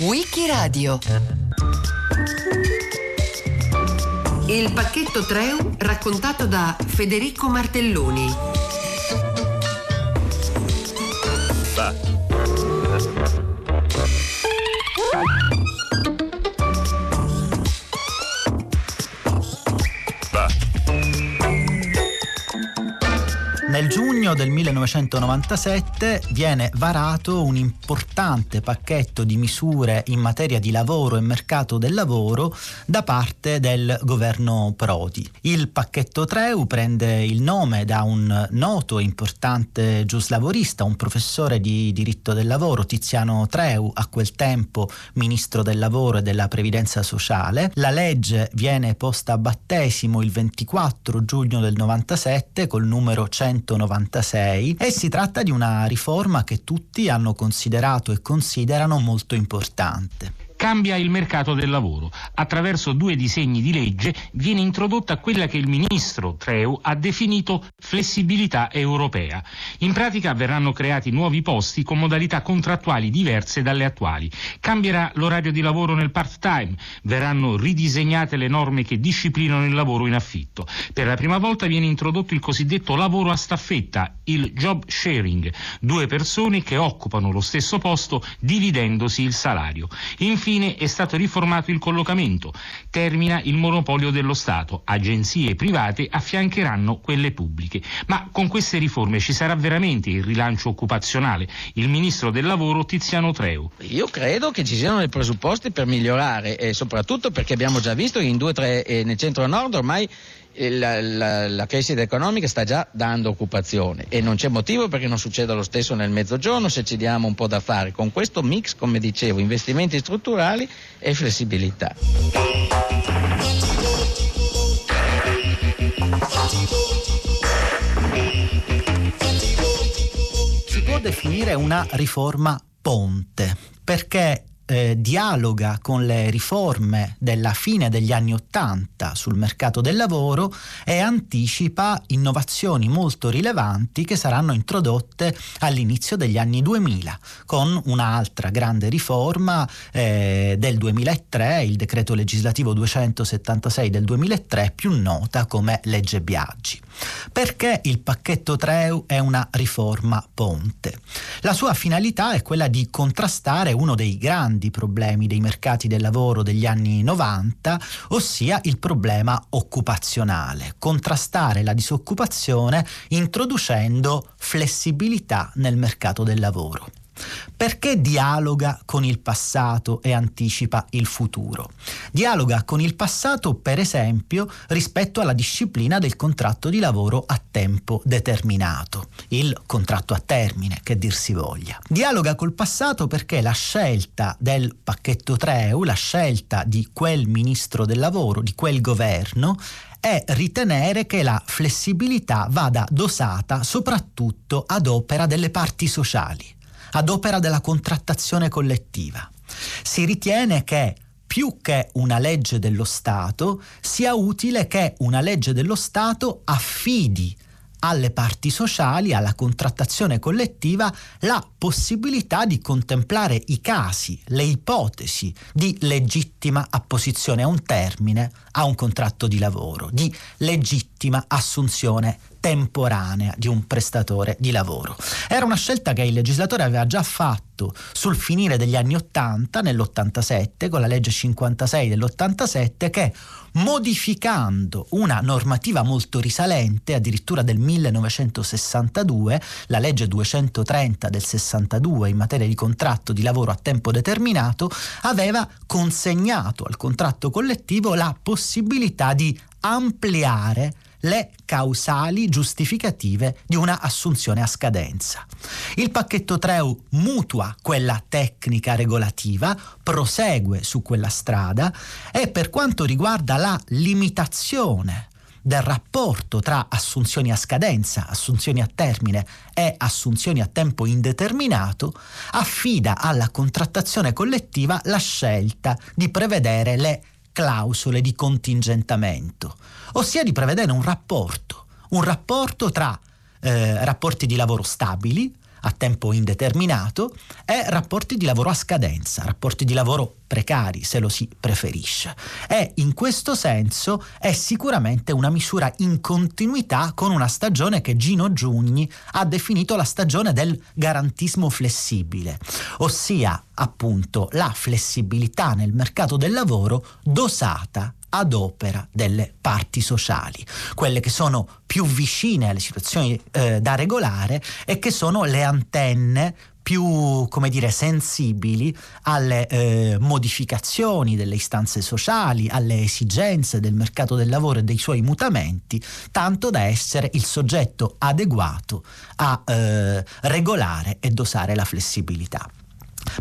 Wikiradio Il pacchetto Treu raccontato da Federico Martelloni. Giugno del 1997 viene varato un importante pacchetto di misure in materia di lavoro e mercato del lavoro da parte del governo Prodi. Il pacchetto Treu prende il nome da un noto e importante giuslavorista, un professore di diritto del lavoro, Tiziano Treu, a quel tempo ministro del lavoro e della previdenza sociale. La legge viene posta a battesimo il 24 giugno del 97 col numero 100 1996 e si tratta di una riforma che tutti hanno considerato e considerano molto importante cambia il mercato del lavoro. Attraverso due disegni di legge viene introdotta quella che il ministro Treu ha definito flessibilità europea. In pratica verranno creati nuovi posti con modalità contrattuali diverse dalle attuali. Cambierà l'orario di lavoro nel part-time, verranno ridisegnate le norme che disciplinano il lavoro in affitto. Per la prima volta viene introdotto il cosiddetto lavoro a staffetta, il job sharing, due persone che occupano lo stesso posto dividendosi il salario. Infine Infine è stato riformato il collocamento. Termina il monopolio dello Stato. Agenzie private affiancheranno quelle pubbliche. Ma con queste riforme ci sarà veramente il rilancio occupazionale? Il ministro del lavoro Tiziano Treu. Io credo che ci siano i presupposti per migliorare e soprattutto perché abbiamo già visto che in due o tre eh, nel centro-nord ormai la, la, la, crescita economica sta già dando occupazione e non c'è motivo perché non succeda lo stesso nel mezzogiorno se ci diamo un po' da fare con questo mix, come dicevo, investimenti strutturali e flessibilità. Si può definire una riforma ponte perché eh, dialoga con le riforme della fine degli anni Ottanta sul mercato del lavoro e anticipa innovazioni molto rilevanti che saranno introdotte all'inizio degli anni 2000 con un'altra grande riforma eh, del 2003, il decreto legislativo 276 del 2003 più nota come legge Biaggi. Perché il pacchetto Treu è una riforma ponte? La sua finalità è quella di contrastare uno dei grandi problemi dei mercati del lavoro degli anni 90, ossia il problema occupazionale, contrastare la disoccupazione introducendo flessibilità nel mercato del lavoro. Perché dialoga con il passato e anticipa il futuro? Dialoga con il passato, per esempio, rispetto alla disciplina del contratto di lavoro a tempo determinato, il contratto a termine, che dir si voglia. Dialoga col passato perché la scelta del pacchetto Treu, la scelta di quel ministro del lavoro, di quel governo, è ritenere che la flessibilità vada dosata soprattutto ad opera delle parti sociali ad opera della contrattazione collettiva. Si ritiene che più che una legge dello Stato sia utile che una legge dello Stato affidi alle parti sociali, alla contrattazione collettiva, la possibilità di contemplare i casi, le ipotesi di legittima apposizione a un termine, a un contratto di lavoro, di legittima assunzione temporanea di un prestatore di lavoro. Era una scelta che il legislatore aveva già fatto sul finire degli anni 80, nell'87, con la legge 56 dell'87, che modificando una normativa molto risalente, addirittura del 1962, la legge 230 del 62 in materia di contratto di lavoro a tempo determinato, aveva consegnato al contratto collettivo la possibilità di ampliare le causali giustificative di una assunzione a scadenza. Il pacchetto Treu mutua quella tecnica regolativa, prosegue su quella strada e per quanto riguarda la limitazione del rapporto tra assunzioni a scadenza, assunzioni a termine e assunzioni a tempo indeterminato, affida alla contrattazione collettiva la scelta di prevedere le clausole di contingentamento, ossia di prevedere un rapporto, un rapporto tra eh, rapporti di lavoro stabili, a tempo indeterminato e rapporti di lavoro a scadenza, rapporti di lavoro precari se lo si preferisce. E in questo senso è sicuramente una misura in continuità con una stagione che Gino Giugni ha definito la stagione del garantismo flessibile, ossia appunto la flessibilità nel mercato del lavoro dosata ad opera delle parti sociali, quelle che sono più vicine alle situazioni eh, da regolare e che sono le antenne più, come dire, sensibili alle eh, modificazioni delle istanze sociali, alle esigenze del mercato del lavoro e dei suoi mutamenti, tanto da essere il soggetto adeguato a eh, regolare e dosare la flessibilità.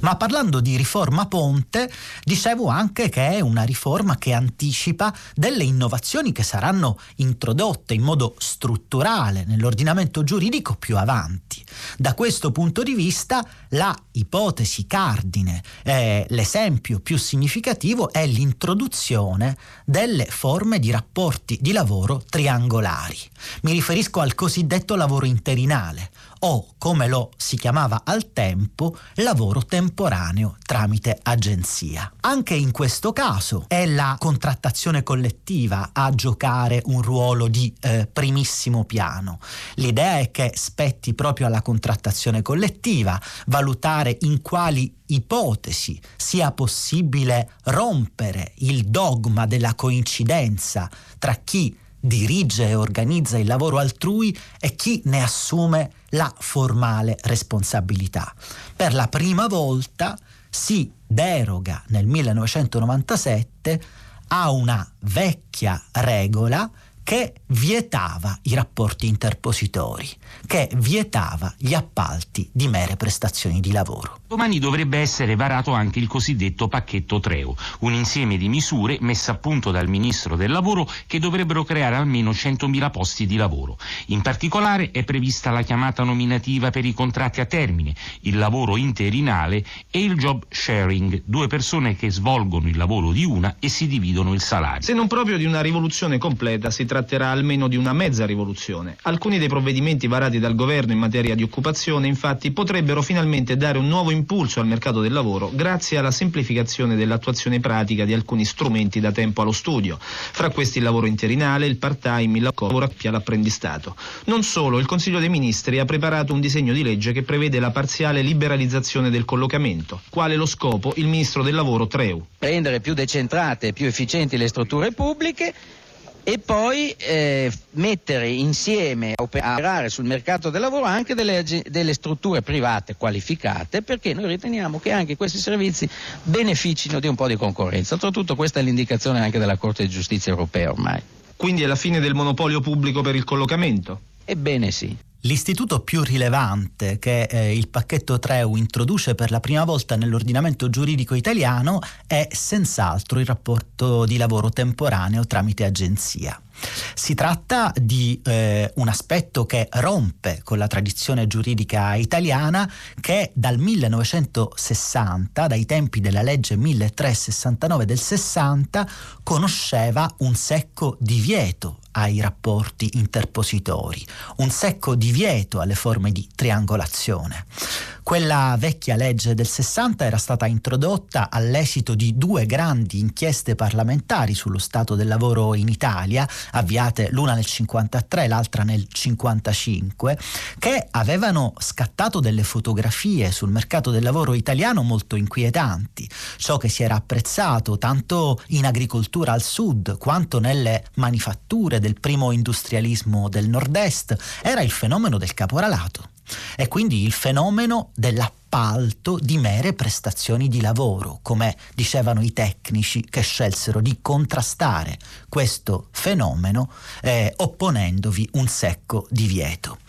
Ma parlando di riforma ponte, dicevo anche che è una riforma che anticipa delle innovazioni che saranno introdotte in modo strutturale nell'ordinamento giuridico più avanti. Da questo punto di vista la ipotesi cardine, eh, l'esempio più significativo è l'introduzione delle forme di rapporti di lavoro triangolari. Mi riferisco al cosiddetto lavoro interinale, o, come lo si chiamava al tempo, lavoro temporaneo tramite agenzia. Anche in questo caso è la contrattazione collettiva a giocare un ruolo di eh, primissimo piano. L'idea è che spetti proprio alla contrattazione collettiva valutare in quali ipotesi sia possibile rompere il dogma della coincidenza tra chi dirige e organizza il lavoro altrui e chi ne assume la formale responsabilità. Per la prima volta si deroga nel 1997 a una vecchia regola che vietava i rapporti interpositori, che vietava gli appalti di mere prestazioni di lavoro. Domani dovrebbe essere varato anche il cosiddetto pacchetto Treu, un insieme di misure messe a punto dal Ministro del Lavoro che dovrebbero creare almeno 100.000 posti di lavoro. In particolare è prevista la chiamata nominativa per i contratti a termine, il lavoro interinale e il job sharing, due persone che svolgono il lavoro di una e si dividono il salario. Se non proprio di una rivoluzione completa si tratterà almeno di una mezza rivoluzione. Alcuni dei provvedimenti varati dal governo in materia di occupazione infatti potrebbero finalmente dare un nuovo impulso al mercato del lavoro grazie alla semplificazione dell'attuazione pratica di alcuni strumenti da tempo allo studio. Fra questi il lavoro interinale, il part-time, il lavoro a l'apprendistato. Non solo, il Consiglio dei Ministri ha preparato un disegno di legge che prevede la parziale liberalizzazione del collocamento. Quale lo scopo? Il Ministro del Lavoro Treu. Rendere più decentrate e più efficienti le strutture pubbliche e poi eh, mettere insieme a operare sul mercato del lavoro anche delle, delle, strutture private qualificate perché noi riteniamo che anche questi servizi beneficino di un po' di concorrenza. Oltretutto questa è l'indicazione anche della Corte di Giustizia europea ormai. Quindi è la fine del monopolio pubblico per il collocamento? Ebbene sì. L'istituto più rilevante che eh, il pacchetto Treu introduce per la prima volta nell'ordinamento giuridico italiano è senz'altro il rapporto di lavoro temporaneo tramite agenzia. Si tratta di eh, un aspetto che rompe con la tradizione giuridica italiana che dal 1960, dai tempi della legge 1369 del 60, conosceva un secco divieto ai rapporti interpositori, un secco divieto alle forme di triangolazione. Quella vecchia legge del 60 era stata introdotta all'esito di due grandi inchieste parlamentari sullo stato del lavoro in Italia, avviate l'una nel 53 e l'altra nel 55, che avevano scattato delle fotografie sul mercato del lavoro italiano molto inquietanti. Ciò che si era apprezzato tanto in agricoltura al sud quanto nelle manifatture del primo industrialismo del nord-est era il fenomeno del caporalato è quindi il fenomeno dell'appalto di mere prestazioni di lavoro, come dicevano i tecnici che scelsero di contrastare questo fenomeno eh, opponendovi un secco divieto.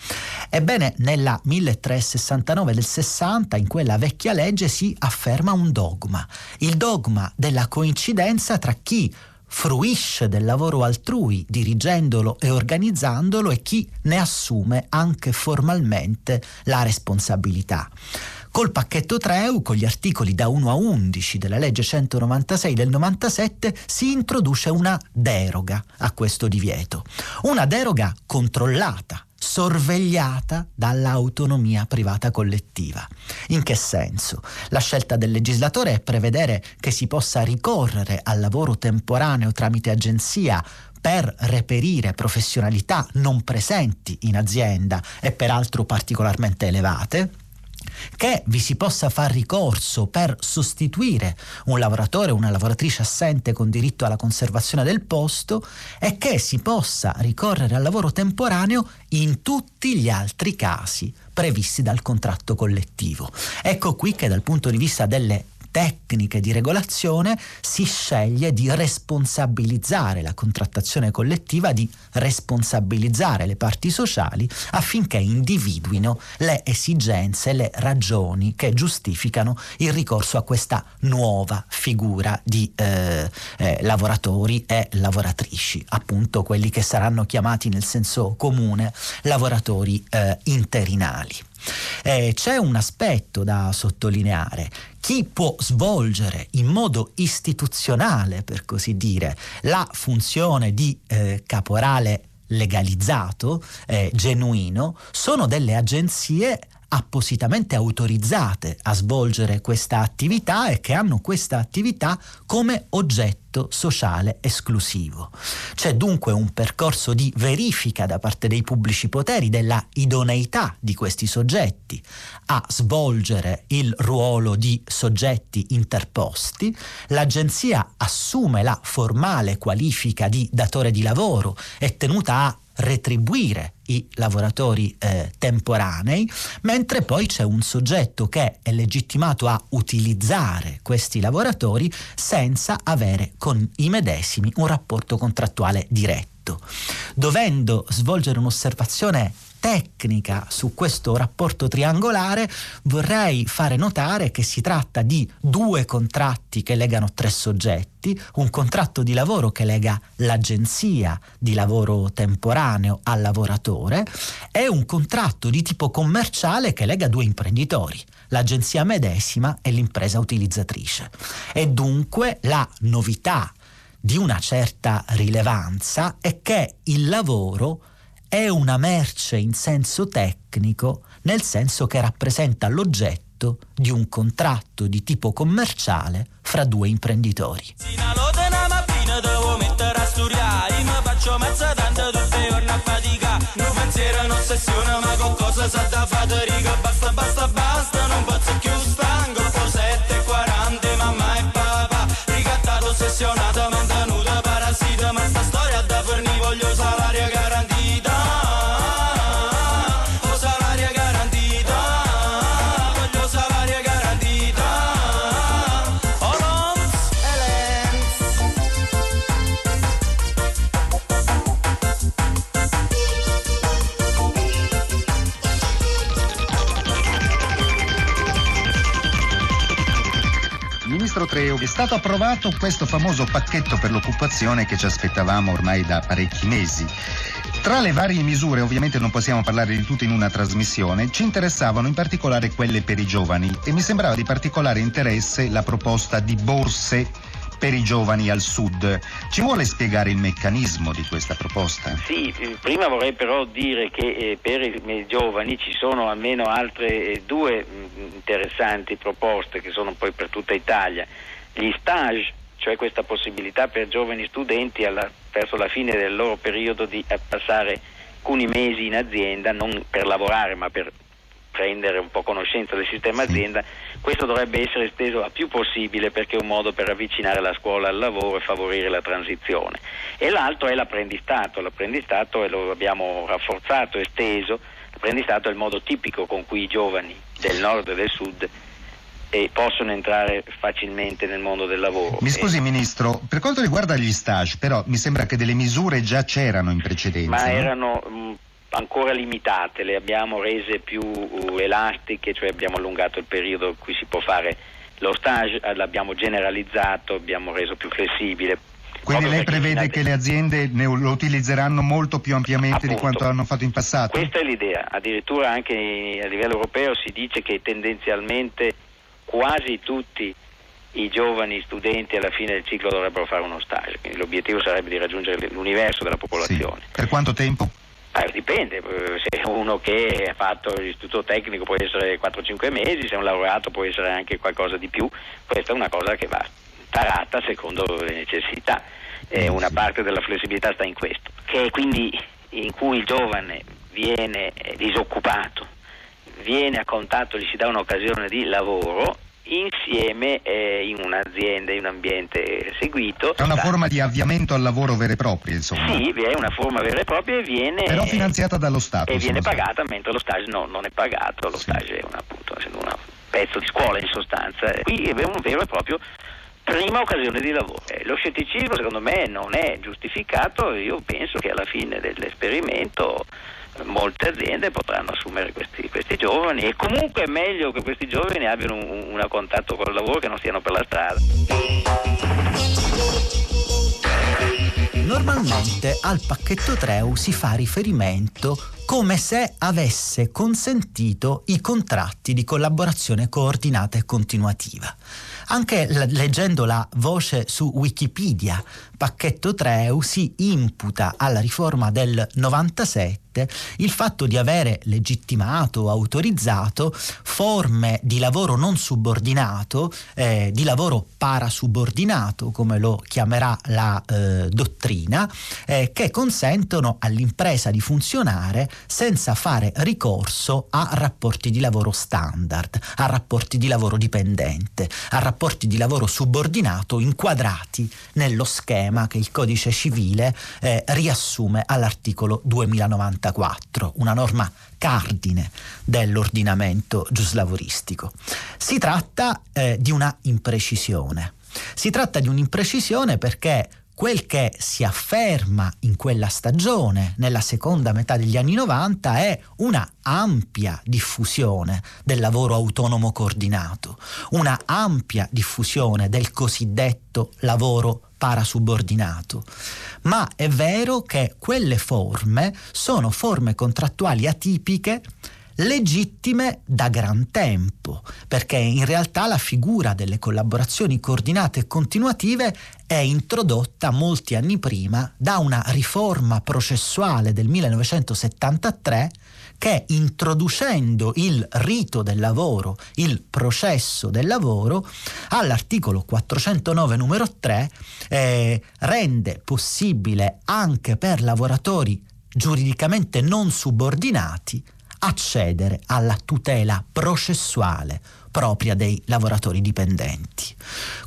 Ebbene, nella 1369 del 60, in quella vecchia legge si afferma un dogma, il dogma della coincidenza tra chi fruisce del lavoro altrui dirigendolo e organizzandolo e chi ne assume anche formalmente la responsabilità. Col pacchetto Treu, con gli articoli da 1 a 11 della legge 196 del 97, si introduce una deroga a questo divieto. Una deroga controllata sorvegliata dall'autonomia privata collettiva. In che senso? La scelta del legislatore è prevedere che si possa ricorrere al lavoro temporaneo tramite agenzia per reperire professionalità non presenti in azienda e peraltro particolarmente elevate, che vi si possa far ricorso per sostituire un lavoratore o una lavoratrice assente con diritto alla conservazione del posto e che si possa ricorrere al lavoro temporaneo in tutti gli altri casi previsti dal contratto collettivo. Ecco qui che dal punto di vista delle tecniche di regolazione si sceglie di responsabilizzare la contrattazione collettiva, di responsabilizzare le parti sociali affinché individuino le esigenze, le ragioni che giustificano il ricorso a questa nuova figura di eh, eh, lavoratori e lavoratrici, appunto quelli che saranno chiamati nel senso comune lavoratori eh, interinali. Eh, c'è un aspetto da sottolineare. Chi può svolgere in modo istituzionale, per così dire, la funzione di eh, caporale legalizzato, eh, genuino, sono delle agenzie appositamente autorizzate a svolgere questa attività e che hanno questa attività come oggetto sociale esclusivo. C'è dunque un percorso di verifica da parte dei pubblici poteri della idoneità di questi soggetti a svolgere il ruolo di soggetti interposti, l'agenzia assume la formale qualifica di datore di lavoro, è tenuta a retribuire i lavoratori eh, temporanei, mentre poi c'è un soggetto che è legittimato a utilizzare questi lavoratori senza avere con i medesimi un rapporto contrattuale diretto. Dovendo svolgere un'osservazione tecnica su questo rapporto triangolare, vorrei fare notare che si tratta di due contratti che legano tre soggetti, un contratto di lavoro che lega l'agenzia di lavoro temporaneo al lavoratore e un contratto di tipo commerciale che lega due imprenditori l'agenzia medesima e l'impresa utilizzatrice. E dunque la novità di una certa rilevanza è che il lavoro è una merce in senso tecnico, nel senso che rappresenta l'oggetto di un contratto di tipo commerciale fra due imprenditori. Da approvato questo famoso pacchetto per l'occupazione che ci aspettavamo ormai da parecchi mesi. Tra le varie misure, ovviamente non possiamo parlare di tutte in una trasmissione, ci interessavano in particolare quelle per i giovani e mi sembrava di particolare interesse la proposta di borse per i giovani al sud. Ci vuole spiegare il meccanismo di questa proposta? Sì, eh, prima vorrei però dire che eh, per i giovani ci sono almeno altre eh, due mh, interessanti proposte che sono poi per tutta Italia. Gli stage, cioè questa possibilità per giovani studenti alla, verso la fine del loro periodo di passare alcuni mesi in azienda, non per lavorare ma per prendere un po' conoscenza del sistema azienda, questo dovrebbe essere esteso a più possibile perché è un modo per avvicinare la scuola al lavoro e favorire la transizione. E l'altro è l'apprendistato, l'apprendistato lo abbiamo rafforzato, esteso, l'apprendistato è il modo tipico con cui i giovani del nord e del sud e possono entrare facilmente nel mondo del lavoro. Mi scusi Ministro, per quanto riguarda gli stage, però mi sembra che delle misure già c'erano in precedenza. Ma no? erano mh, ancora limitate, le abbiamo rese più uh, elastiche, cioè abbiamo allungato il periodo in cui si può fare lo stage, eh, l'abbiamo generalizzato, abbiamo reso più flessibile. Quindi lei prevede che le aziende ne- lo utilizzeranno molto più ampiamente di Appunto. quanto hanno fatto in passato? Questa è l'idea, addirittura anche a livello europeo si dice che tendenzialmente quasi tutti i giovani studenti alla fine del ciclo dovrebbero fare uno stage, quindi l'obiettivo sarebbe di raggiungere l'universo della Sì. popolazione. Per quanto tempo? Eh, dipende, se uno che ha fatto l'istituto tecnico può essere 4-5 mesi, se un laureato può essere anche qualcosa di più, questa è una cosa che va tarata secondo le necessità, eh, una parte della flessibilità sta in questo, che quindi in cui il giovane viene disoccupato, viene a contatto, gli si dà un'occasione di lavoro insieme eh, in un'azienda, in un ambiente seguito. È una forma di avviamento al lavoro vero e proprio, insomma. Sì, è una forma vera e propria e viene... Però finanziata dallo Stato. E viene pagata, mentre lo stage no, non è pagato, lo sì. stage è un, appunto, un pezzo di scuola in sostanza. Qui è un vero e proprio prima occasione di lavoro. Eh, lo scetticismo secondo me non è giustificato, io penso che alla fine dell'esperimento molte aziende potranno assumere questi, questi, giovani e comunque è meglio che questi giovani abbiano un, un contatto con il lavoro che non stiano per la strada. Normalmente al pacchetto Treu si fa riferimento come se avesse consentito i contratti di collaborazione coordinata e continuativa. Anche leggendo la voce su Wikipedia, pacchetto Treu si imputa alla riforma del 97 il fatto di avere legittimato autorizzato forme di lavoro non subordinato, eh, di lavoro parasubordinato, come lo chiamerà la eh, dottrina, eh, che consentono all'impresa di funzionare senza fare ricorso a rapporti di lavoro standard, a rapporti di lavoro dipendente, a rapporti di lavoro subordinato inquadrati nello schema che il codice civile eh, riassume all'articolo 2094, una norma cardine dell'ordinamento giuslavoristico. Si tratta eh, di una imprecisione. Si tratta di un'imprecisione perché quel che si afferma in quella stagione, nella seconda metà degli anni 90, è una ampia diffusione del lavoro autonomo coordinato, una ampia diffusione del cosiddetto lavoro parasubordinato, ma è vero che quelle forme sono forme contrattuali atipiche legittime da gran tempo, perché in realtà la figura delle collaborazioni coordinate e continuative è introdotta molti anni prima da una riforma processuale del 1973 che introducendo il rito del lavoro, il processo del lavoro, all'articolo 409 numero 3 eh, rende possibile anche per lavoratori giuridicamente non subordinati accedere alla tutela processuale propria dei lavoratori dipendenti.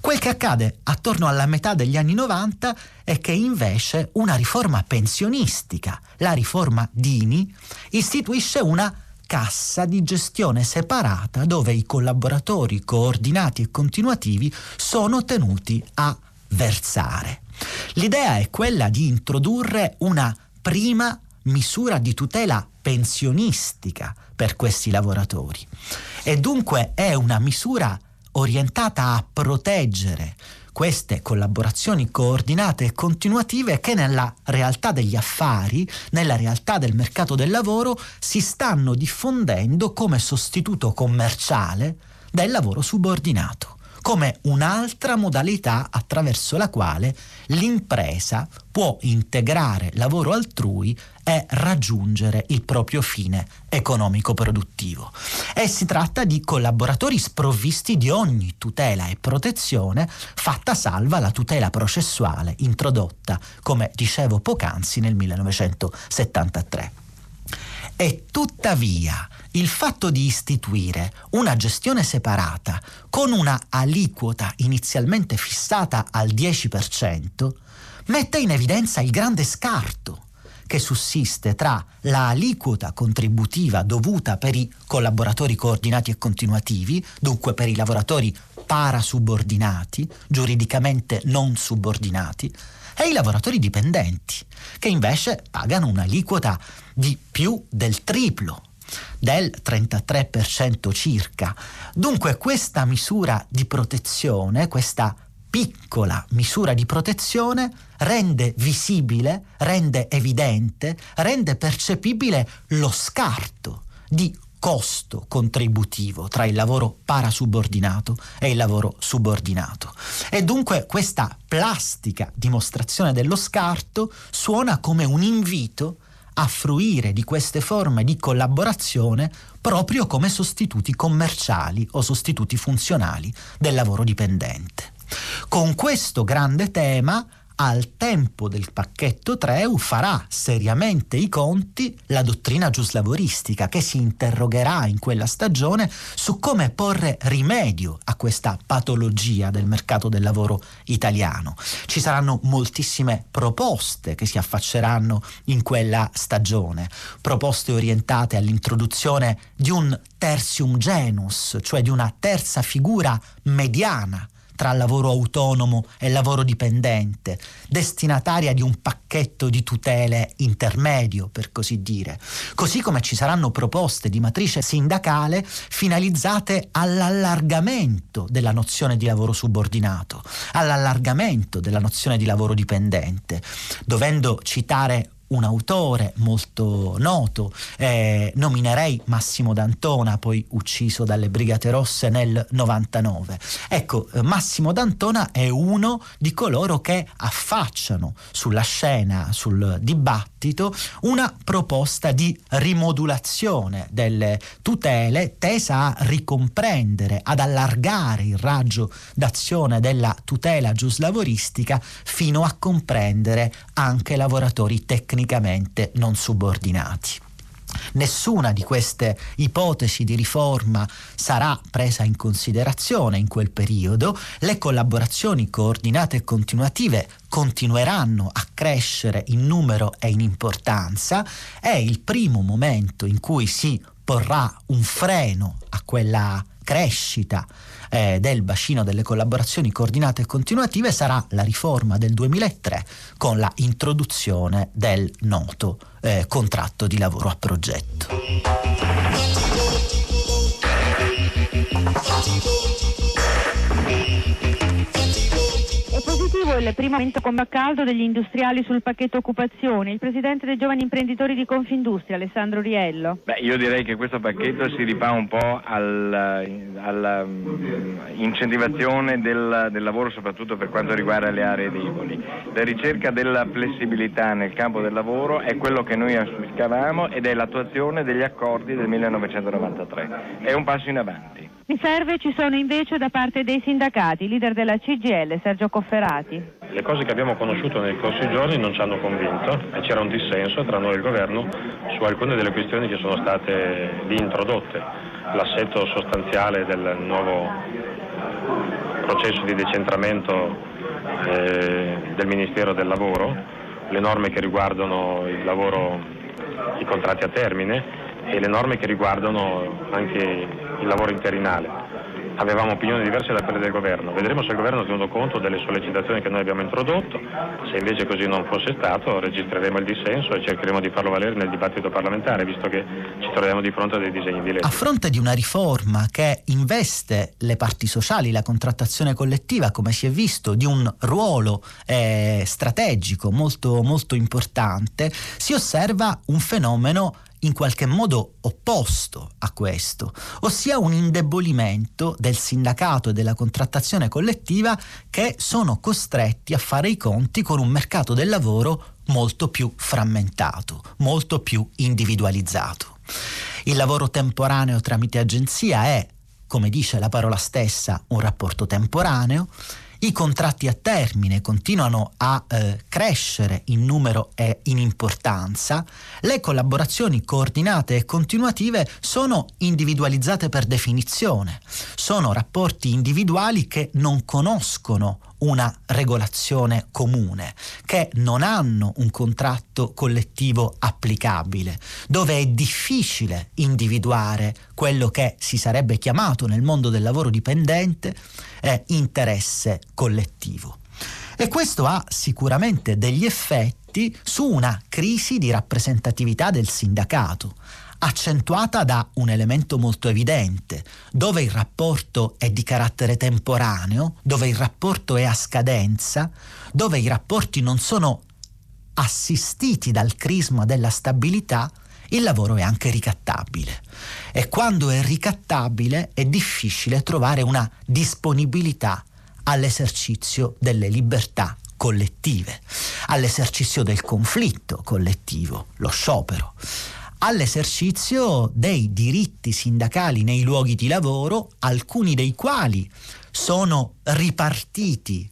Quel che accade attorno alla metà degli anni 90 è che invece una riforma pensionistica, la riforma Dini, istituisce una cassa di gestione separata dove i collaboratori coordinati e continuativi sono tenuti a versare. L'idea è quella di introdurre una prima misura di tutela pensionistica per questi lavoratori. E dunque è una misura orientata a proteggere queste collaborazioni coordinate e continuative che nella realtà degli affari, nella realtà del mercato del lavoro, si stanno diffondendo come sostituto commerciale del lavoro subordinato come un'altra modalità attraverso la quale l'impresa può integrare lavoro altrui e raggiungere il proprio fine economico produttivo. E si tratta di collaboratori sprovvisti di ogni tutela e protezione, fatta salva la tutela processuale introdotta, come dicevo poc'anzi, nel 1973. E tuttavia il fatto di istituire una gestione separata con una aliquota inizialmente fissata al 10% mette in evidenza il grande scarto che sussiste tra la aliquota contributiva dovuta per i collaboratori coordinati e continuativi, dunque per i lavoratori parasubordinati, giuridicamente non subordinati, e i lavoratori dipendenti, che invece pagano un'aliquota di più del triplo del 33% circa. Dunque questa misura di protezione, questa piccola misura di protezione rende visibile, rende evidente, rende percepibile lo scarto di costo contributivo tra il lavoro parasubordinato e il lavoro subordinato. E dunque questa plastica dimostrazione dello scarto suona come un invito a fruire di queste forme di collaborazione proprio come sostituti commerciali o sostituti funzionali del lavoro dipendente. Con questo grande tema al tempo del pacchetto Treu farà seriamente i conti la dottrina giuslavoristica che si interrogherà in quella stagione su come porre rimedio a questa patologia del mercato del lavoro italiano. Ci saranno moltissime proposte che si affacceranno in quella stagione, proposte orientate all'introduzione di un tertium genus, cioè di una terza figura mediana tra lavoro autonomo e lavoro dipendente, destinataria di un pacchetto di tutele intermedio, per così dire. Così come ci saranno proposte di matrice sindacale finalizzate all'allargamento della nozione di lavoro subordinato, all'allargamento della nozione di lavoro dipendente, dovendo citare un autore molto noto, eh, nominerei Massimo D'Antona, poi ucciso dalle Brigate Rosse nel 99. Ecco, eh, Massimo D'Antona è uno di coloro che affacciano sulla scena, sul dibattito, una proposta di rimodulazione delle tutele tesa a ricomprendere, ad allargare il raggio d'azione della tutela giuslavoristica fino a comprendere anche lavoratori tecnici tecnicamente non subordinati. Nessuna di queste ipotesi di riforma sarà presa in considerazione in quel periodo, le collaborazioni coordinate e continuative continueranno a crescere in numero e in importanza, è il primo momento in cui si porrà un freno a quella crescita eh, del bacino delle collaborazioni coordinate e continuative sarà la riforma del 2003 con la introduzione del noto eh, contratto di lavoro a progetto il primo momento come a caldo degli industriali sul pacchetto occupazione. Il presidente dei giovani imprenditori di Confindustria, Alessandro Riello. Beh, io direi che questo pacchetto si ripà un po' all'incentivazione mm, del, del, lavoro, soprattutto per quanto riguarda le aree deboli. La ricerca della flessibilità nel campo del lavoro è quello che noi auspicavamo ed è l'attuazione degli accordi del 1993. È un passo in avanti. Riserve ci sono invece da parte dei sindacati, leader della CGL Sergio Cofferati. Le cose che abbiamo conosciuto nei corsi giorni non ci hanno convinto e c'era un dissenso tra noi e il governo su alcune delle questioni che sono state lì introdotte. L'assetto sostanziale del nuovo processo di decentramento eh, del Ministero del Lavoro, le norme che riguardano il lavoro, i contratti a termine e le norme che riguardano anche il lavoro interinale. Avevamo opinioni diverse da quelle del governo, vedremo se il governo ha tenuto conto delle sollecitazioni che noi abbiamo introdotto, se invece così non fosse stato registreremo il dissenso e cercheremo di farlo valere nel dibattito parlamentare, visto che ci troviamo di fronte a dei disegni di legge. A fronte di una riforma che investe le parti sociali, la contrattazione collettiva, come si è visto, di un ruolo eh, strategico molto, molto importante, si osserva un fenomeno in qualche modo opposto a questo, ossia un indebolimento del sindacato e della contrattazione collettiva che sono costretti a fare i conti con un mercato del lavoro molto più frammentato, molto più individualizzato. Il lavoro temporaneo tramite agenzia è, come dice la parola stessa, un rapporto temporaneo i contratti a termine continuano a eh, crescere in numero e in importanza, le collaborazioni coordinate e continuative sono individualizzate per definizione, sono rapporti individuali che non conoscono una regolazione comune, che non hanno un contratto collettivo applicabile, dove è difficile individuare quello che si sarebbe chiamato nel mondo del lavoro dipendente eh, interesse collettivo. E questo ha sicuramente degli effetti su una crisi di rappresentatività del sindacato, accentuata da un elemento molto evidente, dove il rapporto è di carattere temporaneo, dove il rapporto è a scadenza, dove i rapporti non sono assistiti dal crisma della stabilità, il lavoro è anche ricattabile. E quando è ricattabile è difficile trovare una disponibilità all'esercizio delle libertà collettive, all'esercizio del conflitto collettivo, lo sciopero, all'esercizio dei diritti sindacali nei luoghi di lavoro, alcuni dei quali sono ripartiti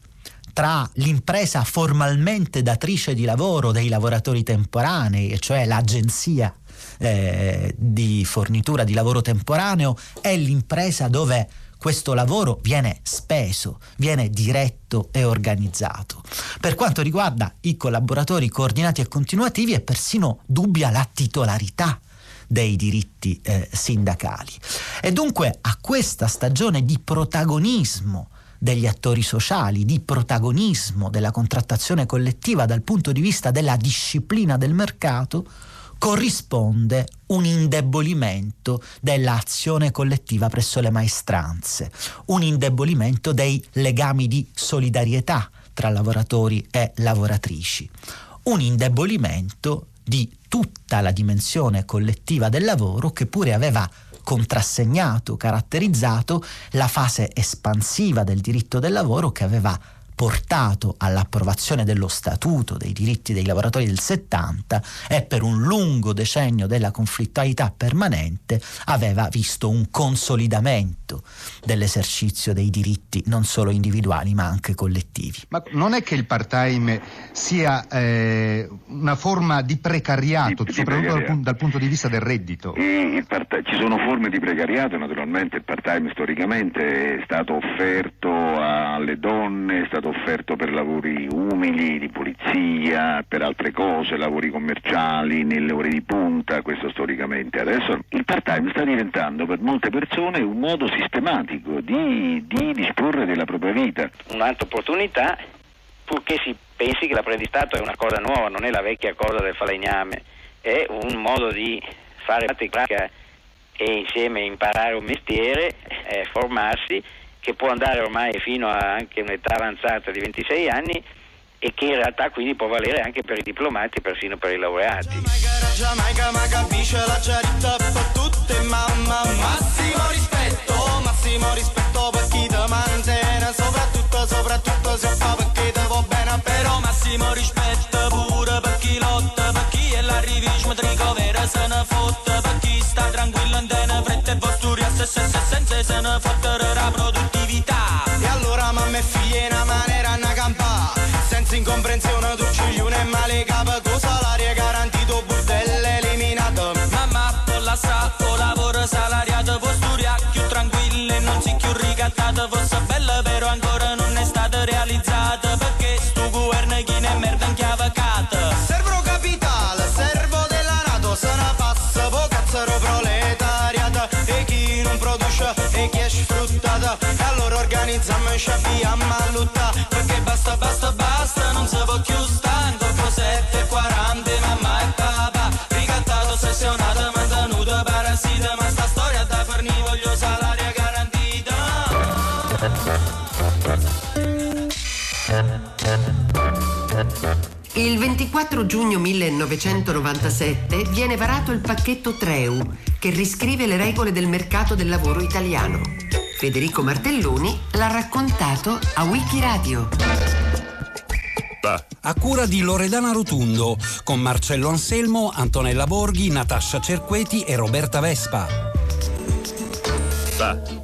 tra l'impresa formalmente datrice di lavoro dei lavoratori temporanei, cioè l'agenzia eh, di fornitura di lavoro temporaneo, e l'impresa dove questo lavoro viene speso, viene diretto e organizzato. Per quanto riguarda i collaboratori coordinati e continuativi è persino dubbia la titolarità dei diritti eh, sindacali. E dunque a questa stagione di protagonismo degli attori sociali, di protagonismo della contrattazione collettiva dal punto di vista della disciplina del mercato, corrisponde un indebolimento dell'azione collettiva presso le maestranze, un indebolimento dei legami di solidarietà tra lavoratori e lavoratrici, un indebolimento di tutta la dimensione collettiva del lavoro che pure aveva contrassegnato, caratterizzato la fase espansiva del diritto del lavoro che aveva portato all'approvazione dello Statuto dei diritti dei lavoratori del 70 e per un lungo decennio della conflittualità permanente aveva visto un consolidamento dell'esercizio dei diritti non solo individuali ma anche collettivi. Ma non è che il part-time sia eh, una forma di precariato, di, soprattutto di precariato. Dal, dal, punto di vista del reddito? ci sono forme di precariato, naturalmente il part-time storicamente è stato offerto alle donne, è stato stato offerto per lavori umili, di polizia, per altre cose, lavori commerciali, nelle ore di punta, questo storicamente. Adesso il part-time sta diventando per molte persone un modo sistematico di, di disporre della propria vita. Un'altra opportunità, purché si pensi che l'apprendistato è una cosa nuova, non è la vecchia cosa del falegname, è un modo di fare pratica e insieme imparare un mestiere, eh, formarsi che può andare ormai fino a anche un'età avanzata di 26 anni e che in realtà quindi può valere anche per i diplomati, persino per i laureati. Massimo rispetto, massimo rispetto per chi ti mantiene, soprattutto, soprattutto se fa perché va bene, però massimo rispetto pure per chi lotta, per chi è l'arrivismo tricovera se ne fotte, per chi sta tranquillo in tene fretta e posturia, se se se senza se ne fottere la produttività in maniera a campa senza incomprensione tu ciglione e male capo 4 giugno 1997 viene varato il pacchetto Treu, che riscrive le regole del mercato del lavoro italiano. Federico Martelloni l'ha raccontato a Wikiradio. A cura di Loredana Rotundo, con Marcello Anselmo, Antonella Borghi, Natascia Cerqueti e Roberta Vespa.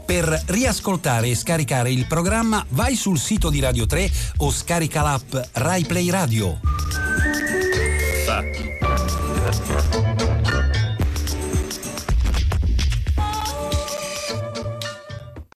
Per riascoltare e scaricare il programma vai sul sito di Radio 3 o scarica l'app RaiPlay Radio. Леса.